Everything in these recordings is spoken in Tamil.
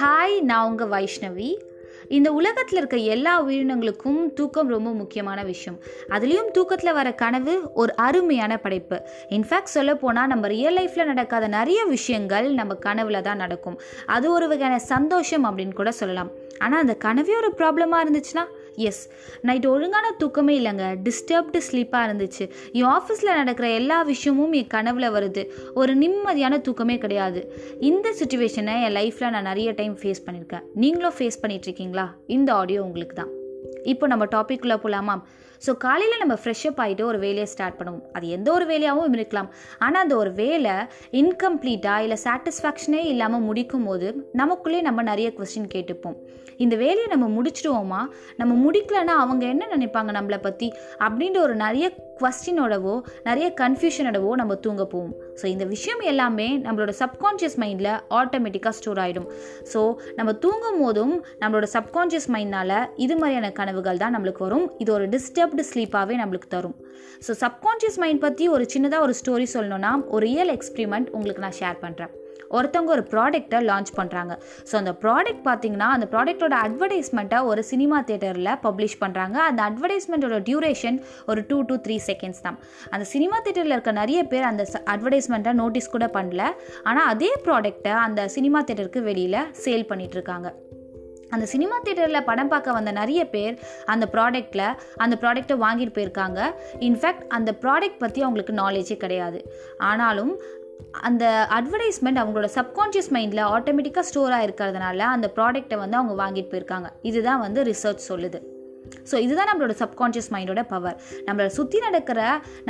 ஹாய் நான் உங்கள் வைஷ்ணவி. இந்த உலகத்தில் இருக்க எல்லா உயிரினங்களுக்கும் தூக்கம் ரொம்ப முக்கியமான விஷயம். அதுலேயும் தூக்கத்தில் வர கனவு ஒரு அருமையான படைப்பு. இன்ஃபேக்ட் சொல்ல போனால் நம்ம ரியல் லைஃப்பில் நடக்காத நிறைய விஷயங்கள் நம்ம கனவுல தான் நடக்கும். அது ஒரு வகையான சந்தோஷம் அப்படின்னு கூட சொல்லலாம். ஆனால் அந்த கனவே ஒரு ப்ராப்ளமாக இருந்துச்சுன்னா எஸ் நைட் ஒழுங்கான தூக்கமே இல்லைங்க. டிஸ்டர்ப்டு ஸ்லீப்பாக இருந்துச்சு. என் ஆஃபீஸில் நடக்கிற எல்லா விஷயமும் என் கனவில் வருது. ஒரு நிம்மதியான தூக்கமே கிடையாது. இந்த சுச்சுவேஷனை என் லைஃப்பில் நான் நிறைய டைம் ஃபேஸ் பண்ணியிருக்கேன் நீங்களும் ஃபேஸ் பண்ணிகிட்ருக்கீங்களா இந்த ஆடியோ உங்களுக்கு தான் இப்போ நம்ம டாபிக்குள்ளே போகலாமா ஸோ காலையில் நம்ம ஃப்ரெஷ்அப் ஆகிட்டு ஒரு வேலையை ஸ்டார்ட் பண்ணுவோம். அது எந்த ஒரு வேலையாகவும் இருக்கலாம். ஆனால் அந்த ஒரு வேலை இன்கம்ப்ளீட்டாக இல்லை சாட்டிஸ்ஃபேக்ஷனே இல்லாமல் முடிக்கும் போது நமக்குள்ளே நம்ம நிறைய கொஸ்டின் கேட்டுப்போம். இந்த வேலையை நம்ம முடிச்சிடுவோமா? நம்ம முடிக்கலன்னா அவங்க என்ன நினைப்பாங்க நம்மளை பற்றி அப்படின்ற ஒரு நிறைய கொஸ்டினோடவோ நிறைய கன்ஃபியூஷனோடவோ நம்ம தூங்க போவோம். ஸோ இந்த விஷயம் எல்லாமே நம்மளோட சப்கான்ஷியஸ் மைண்டில் ஆட்டோமேட்டிக்காக ஸ்டோர் ஆகிடும் ஸோ நம்ம தூங்கும் போதும் நம்மளோட சப்கான்ஷியஸ் மைண்ட்னால் இது மாதிரியான கனவுகள் தான் நம்மளுக்கு வரும். இது ஒரு டிஸ்டர்ப்டு ஸ்லீப்பாகவே நம்மளுக்கு தரும். ஸோ சப்கான்ஷியஸ் மைண்ட் பற்றி ஒரு சின்னதாக ஒரு ஸ்டோரி சொல்லணும்னா ஒரு ரியல் எக்ஸ்பிரிமெண்ட் உங்களுக்கு நான் ஷேர் பண்ணுறேன் ஒருத்தவங்க ஒரு ப்ராடக்டை லான்ச் பண்ணுறாங்க ஸோ அந்த ப்ராடக்ட் பார்த்தீங்கன்னா அந்த ப்ராடக்ட்டோட அட்வர்டைஸ்மெண்ட்டை ஒரு சினிமா தேட்டரில் பப்ளிஷ் பண்ணுறாங்க அந்த அட்வர்டைஸ்மெண்ட்டோட டியூரேஷன் ஒரு டூ டு த்ரீ செகண்ட்ஸ் தான். அந்த சினிமா தேட்டரில் இருக்க நிறைய பேர் அந்த அட்வர்டைஸ்மெண்ட்டை நோட்டீஸ் கூட பண்ணல. ஆனால் அதே ப்ராடக்டை அந்த சினிமா தேட்டருக்கு வெளியில் சேல் பண்ணிகிட்ருக்காங்க அந்த சினிமா தேட்டரில் படம் பார்க்க வந்த நிறைய பேர் அந்த ப்ராடக்டில் அந்த ப்ராடக்டை வாங்கிட்டு போயிருக்காங்க. இன்ஃபேக்ட் அந்த ப்ராடக்ட் பற்றி அவங்களுக்கு நாலேஜே கிடையாது. ஆனாலும் அந்த அட்வர்டைஸ்மெண்ட் அவங்களோட சப்கான்ஷியஸ் மைண்டில் ஆட்டோமேட்டிக்காக ஸ்டோர் ஆகிருக்கிறதுனால அந்த ப்ராடக்ட்டை வந்து அவங்க வாங்கிட்டு போயிருக்காங்க. இதுதான் வந்து ரிசர்ச் சொல்லுது. ஸோ இதுதான் நம்மளோட சப்கான்ஷியஸ் மைண்டோட பவர் நம்மளை சுற்றி நடக்கிற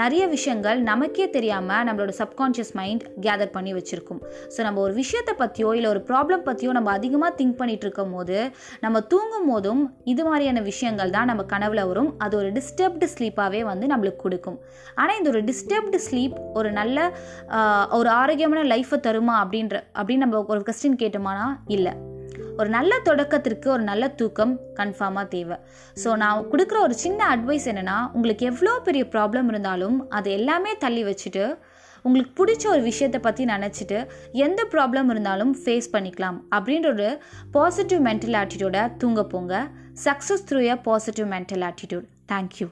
நிறைய விஷயங்கள் நமக்கே தெரியாமல் நம்மளோட சப்கான்ஷியஸ் மைண்ட் கேதர் பண்ணி வச்சுருக்கும். ஸோ நம்ம ஒரு விஷயத்தை பற்றியோ இல்லை ஒரு ப்ராப்ளம் பற்றியோ நம்ம அதிகமாக திங்க் பண்ணிட்டு இருக்கும் போது நம்ம தூங்கும் போதும் இது மாதிரியான விஷயங்கள் தான் நம்ம கனவுல வரும். அது ஒரு டிஸ்டர்ப்டு ஸ்லீப்பாகவே வந்து நம்மளுக்கு கொடுக்கும். ஆனால் இந்த ஒரு டிஸ்டர்ப்டு ஸ்லீப் ஒரு நல்ல ஒரு ஆரோக்கியமான லைஃப்பை தருமா அப்படின்ற அப்படின்னு நம்ம ஒரு கொஸ்டின் கேட்டோமானா இல்லை. ஒரு நல்ல தொடக்கத்திற்கு ஒரு நல்ல தூக்கம் கன்ஃபார்மாக தேவை. ஸோ நான் கொடுக்குற ஒரு சின்ன அட்வைஸ் என்னென்னா உங்களுக்கு எவ்வளோ பெரிய ப்ராப்ளம் இருந்தாலும் அதை எல்லாமே தள்ளி வச்சுட்டு உங்களுக்கு பிடிச்ச ஒரு விஷயத்தை பற்றி நினச்சிட்டு எந்த ப்ராப்ளம் இருந்தாலும் ஃபேஸ் பண்ணிக்கலாம். அப்படின்ற ஒரு பாசிட்டிவ் மென்டல் ஆட்டிடியூடை தூங்க போங்க. Success through a positive mental attitude thank you